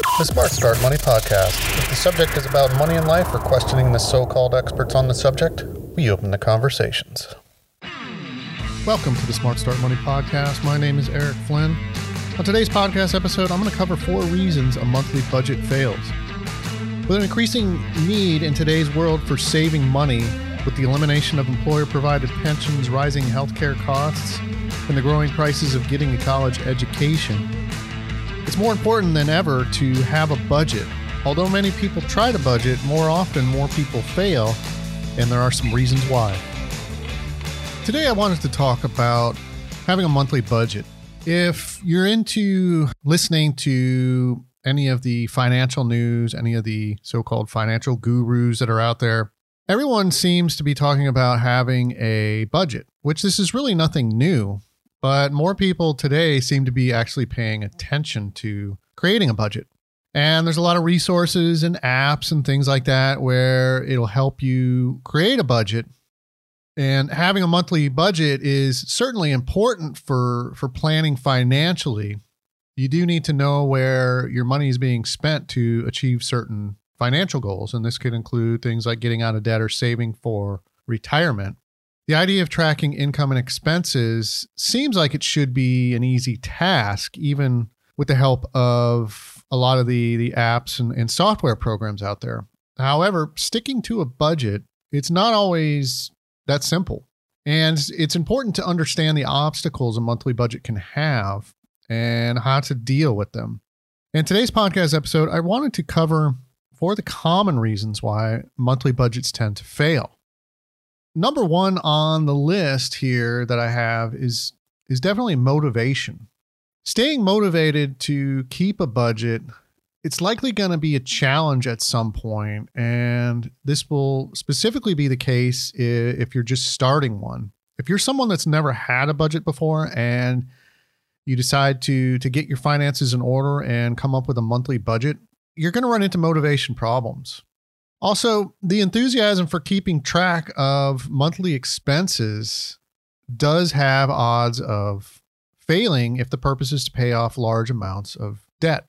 The Smart Start Money Podcast. If the subject is about money in life or questioning the so called experts on the subject, we open the conversations. Welcome to the Smart Start Money Podcast. My name is Eric Flynn. On today's podcast episode, I'm going to cover four reasons a monthly budget fails. With an increasing need in today's world for saving money, with the elimination of employer provided pensions, rising healthcare costs, and the growing prices of getting a college education, it's more important than ever to have a budget. Although many people try to budget, more often more people fail, and there are some reasons why. Today, I wanted to talk about having a monthly budget. If you're into listening to any of the financial news, any of the so called financial gurus that are out there, everyone seems to be talking about having a budget, which this is really nothing new. But more people today seem to be actually paying attention to creating a budget. And there's a lot of resources and apps and things like that where it'll help you create a budget. And having a monthly budget is certainly important for, for planning financially. You do need to know where your money is being spent to achieve certain financial goals. And this could include things like getting out of debt or saving for retirement. The idea of tracking income and expenses seems like it should be an easy task, even with the help of a lot of the, the apps and, and software programs out there. However, sticking to a budget, it's not always that simple. And it's important to understand the obstacles a monthly budget can have and how to deal with them. In today's podcast episode, I wanted to cover four of the common reasons why monthly budgets tend to fail number one on the list here that I have is is definitely motivation. Staying motivated to keep a budget, it's likely going to be a challenge at some point, and this will specifically be the case if you're just starting one. If you're someone that's never had a budget before and you decide to to get your finances in order and come up with a monthly budget, you're going to run into motivation problems. Also, the enthusiasm for keeping track of monthly expenses does have odds of failing if the purpose is to pay off large amounts of debt.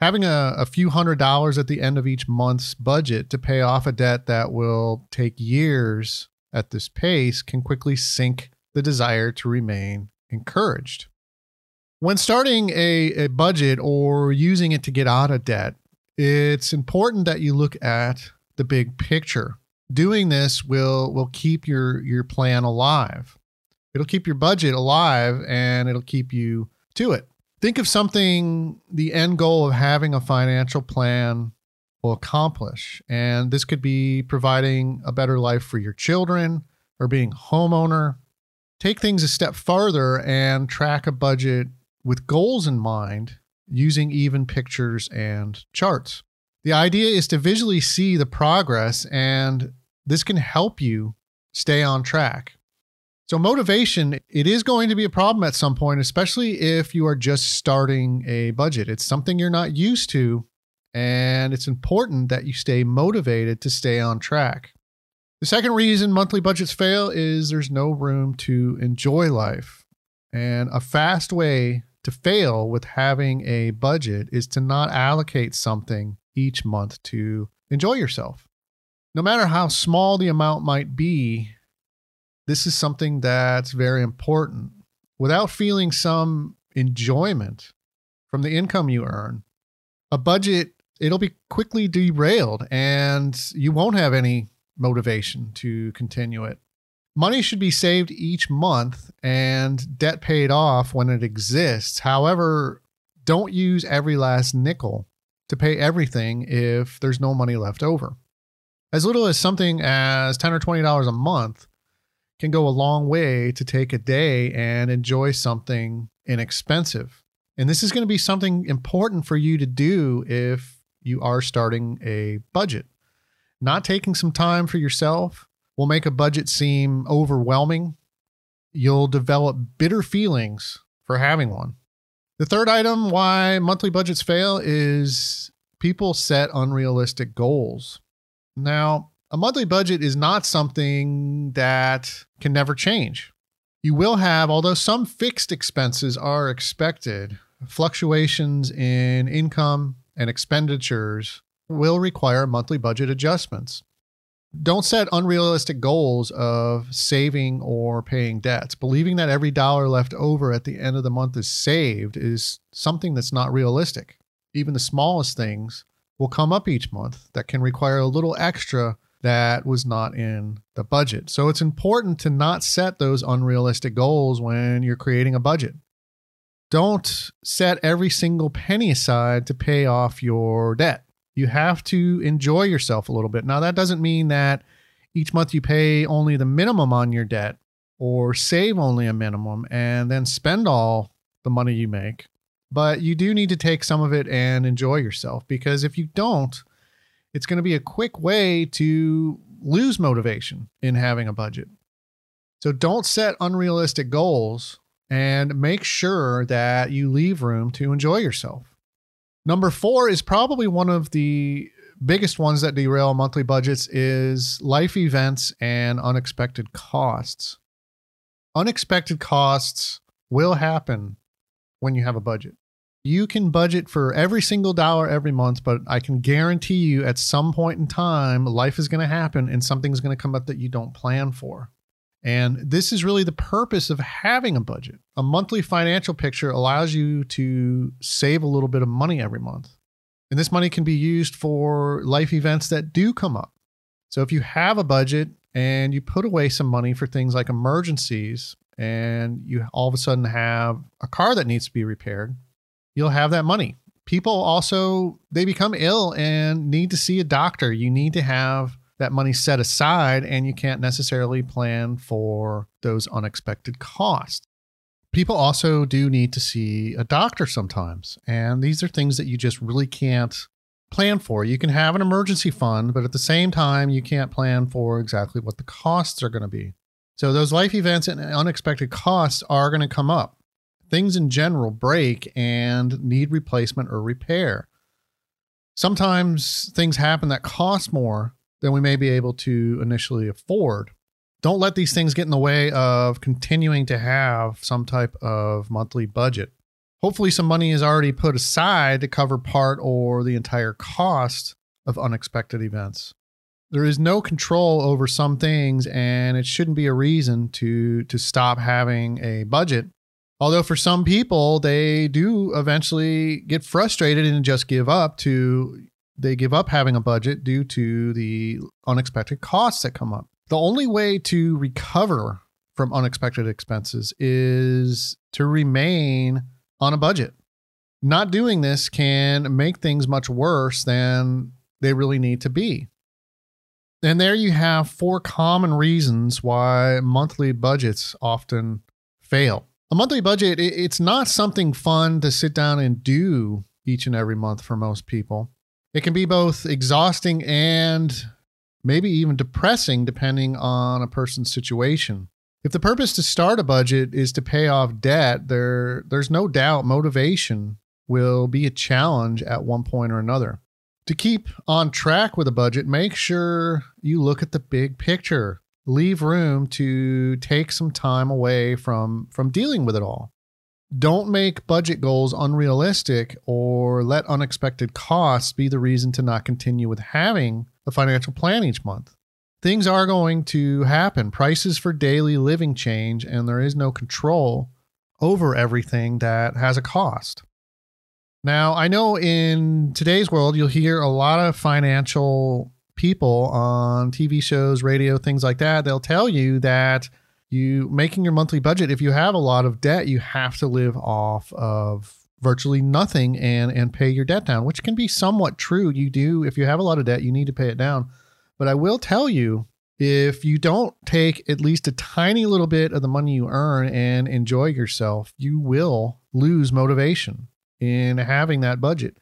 Having a, a, few hundred dollars at the end of each month's budget to pay off a debt that will take years at this pace can quickly sink the desire to remain encouraged. When starting a, a budget or using it to get out of debt, it's important that you look at the big picture. Doing this will will keep your your plan alive. It'll keep your budget alive and it'll keep you to it. Think of something the end goal of having a financial plan will accomplish. And this could be providing a better life for your children or being a homeowner. Take things a step farther and track a budget with goals in mind using even pictures and charts. The idea is to visually see the progress, and this can help you stay on track. So, motivation, it is going to be a problem at some point, especially if you are just starting a budget. It's something you're not used to, and it's important that you stay motivated to stay on track. The second reason monthly budgets fail is there's no room to enjoy life. And a fast way to fail with having a budget is to not allocate something each month to enjoy yourself. No matter how small the amount might be, this is something that's very important. Without feeling some enjoyment from the income you earn, a budget it'll be quickly derailed and you won't have any motivation to continue it. Money should be saved each month and debt paid off when it exists. However, don't use every last nickel to pay everything if there's no money left over. As little as something as 10 or $20 a month can go a long way to take a day and enjoy something inexpensive. And this is going to be something important for you to do if you are starting a budget. Not taking some time for yourself will make a budget seem overwhelming. You'll develop bitter feelings for having one. The third item why monthly budgets fail is people set unrealistic goals. Now, a monthly budget is not something that can never change. You will have, although some fixed expenses are expected, fluctuations in income and expenditures will require monthly budget adjustments. Don't set unrealistic goals of saving or paying debts. Believing that every dollar left over at the end of the month is saved is something that's not realistic. Even the smallest things will come up each month that can require a little extra that was not in the budget. So it's important to not set those unrealistic goals when you're creating a budget. Don't set every single penny aside to pay off your debt. You have to enjoy yourself a little bit. Now, that doesn't mean that each month you pay only the minimum on your debt or save only a minimum and then spend all the money you make. But you do need to take some of it and enjoy yourself because if you don't, it's going to be a quick way to lose motivation in having a budget. So don't set unrealistic goals and make sure that you leave room to enjoy yourself. Number 4 is probably one of the biggest ones that derail monthly budgets is life events and unexpected costs. Unexpected costs will happen when you have a budget you can budget for every single dollar every month, but I can guarantee you at some point in time, life is going to happen and something's going to come up that you don't plan for. And this is really the purpose of having a budget. A monthly financial picture allows you to save a little bit of money every month. And this money can be used for life events that do come up. So if you have a budget and you put away some money for things like emergencies and you all of a sudden have a car that needs to be repaired, you'll have that money. People also they become ill and need to see a doctor. You need to have that money set aside and you can't necessarily plan for those unexpected costs. People also do need to see a doctor sometimes, and these are things that you just really can't plan for. You can have an emergency fund, but at the same time, you can't plan for exactly what the costs are going to be. So, those life events and unexpected costs are going to come up things in general break and need replacement or repair. Sometimes things happen that cost more than we may be able to initially afford. Don't let these things get in the way of continuing to have some type of monthly budget. Hopefully, some money is already put aside to cover part or the entire cost of unexpected events. There is no control over some things, and it shouldn't be a reason to, to stop having a budget Although for some people, they do eventually get frustrated and just give up to they give up having a budget due to the unexpected costs that come up. The only way to recover from unexpected expenses is to remain on a budget. Not doing this can make things much worse than they really need to be. And there you have four common reasons why monthly budgets often fail a monthly budget it's not something fun to sit down and do each and every month for most people it can be both exhausting and maybe even depressing depending on a person's situation. If the purpose to start a budget is to pay off debt there there's no doubt motivation will be a challenge at one point or another. To keep on track with a budget make sure you look at the big picture. Leave room to take some time away from from dealing with it all don't make budget goals unrealistic or let unexpected costs be the reason to not continue with having a financial plan each month. Things are going to happen. Prices for daily living change and there is no control over everything that has a cost. Now i know in today's world you'll hear a lot of financial people on TV shows, radio, things like that, they'll tell you that you making your monthly budget, if you have a lot of debt, you have to live off of virtually nothing and and pay your debt down, which can be somewhat true. You do if you have a lot of debt, you need to pay it down. But I will tell you if you don't take at least a tiny little bit of the money you earn and enjoy yourself, you will lose motivation in having that budget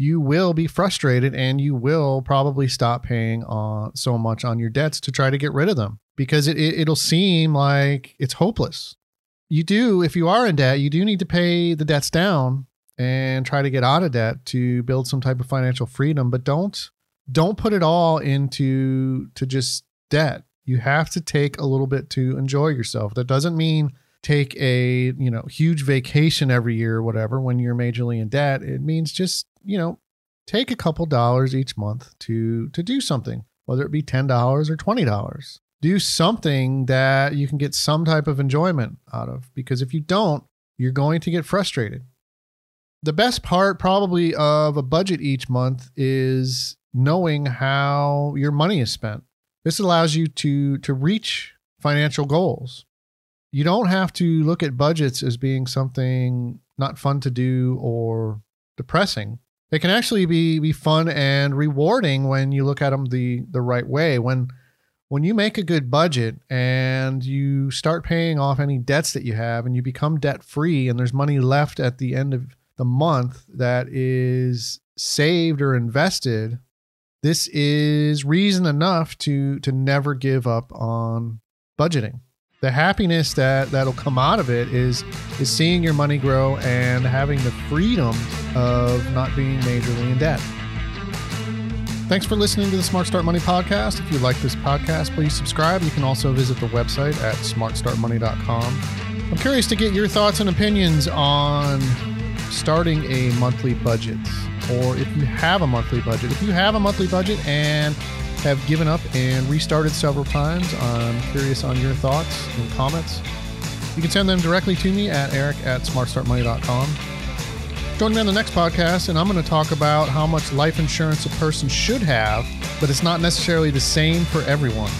you will be frustrated and you will probably stop paying uh, so much on your debts to try to get rid of them because it, it, it'll seem like it's hopeless. You do, if you are in debt, you do need to pay the debts down and try to get out of debt to build some type of financial freedom, but don't don't put it all into to just debt. You have to take a little bit to enjoy yourself. That doesn't mean take a, you know, huge vacation every year or whatever when you're majorly in debt. It means just you know, take a couple dollars each month to to do something, whether it be $10 or $20. Do something that you can get some type of enjoyment out of because if you don't, you're going to get frustrated. The best part probably of a budget each month is knowing how your money is spent. This allows you to to reach financial goals. You don't have to look at budgets as being something not fun to do or depressing. They can actually be be fun and rewarding when you look at them the the right way. When when you make a good budget and you start paying off any debts that you have and you become debt free and there's money left at the end of the month that is saved or invested, this is reason enough to to never give up on budgeting the happiness that that'll come out of it is is seeing your money grow and having the freedom of not being majorly in debt. Thanks for listening to the Smart Start Money podcast. If you like this podcast, please subscribe. You can also visit the website at smartstartmoney.com. I'm curious to get your thoughts and opinions on starting a monthly budget or if you have a monthly budget. If you have a monthly budget and have given up and restarted several times. I'm curious on your thoughts and comments. You can send them directly to me at eric at smartstartmoney.com. Join me on the next podcast, and I'm going to talk about how much life insurance a person should have, but it's not necessarily the same for everyone.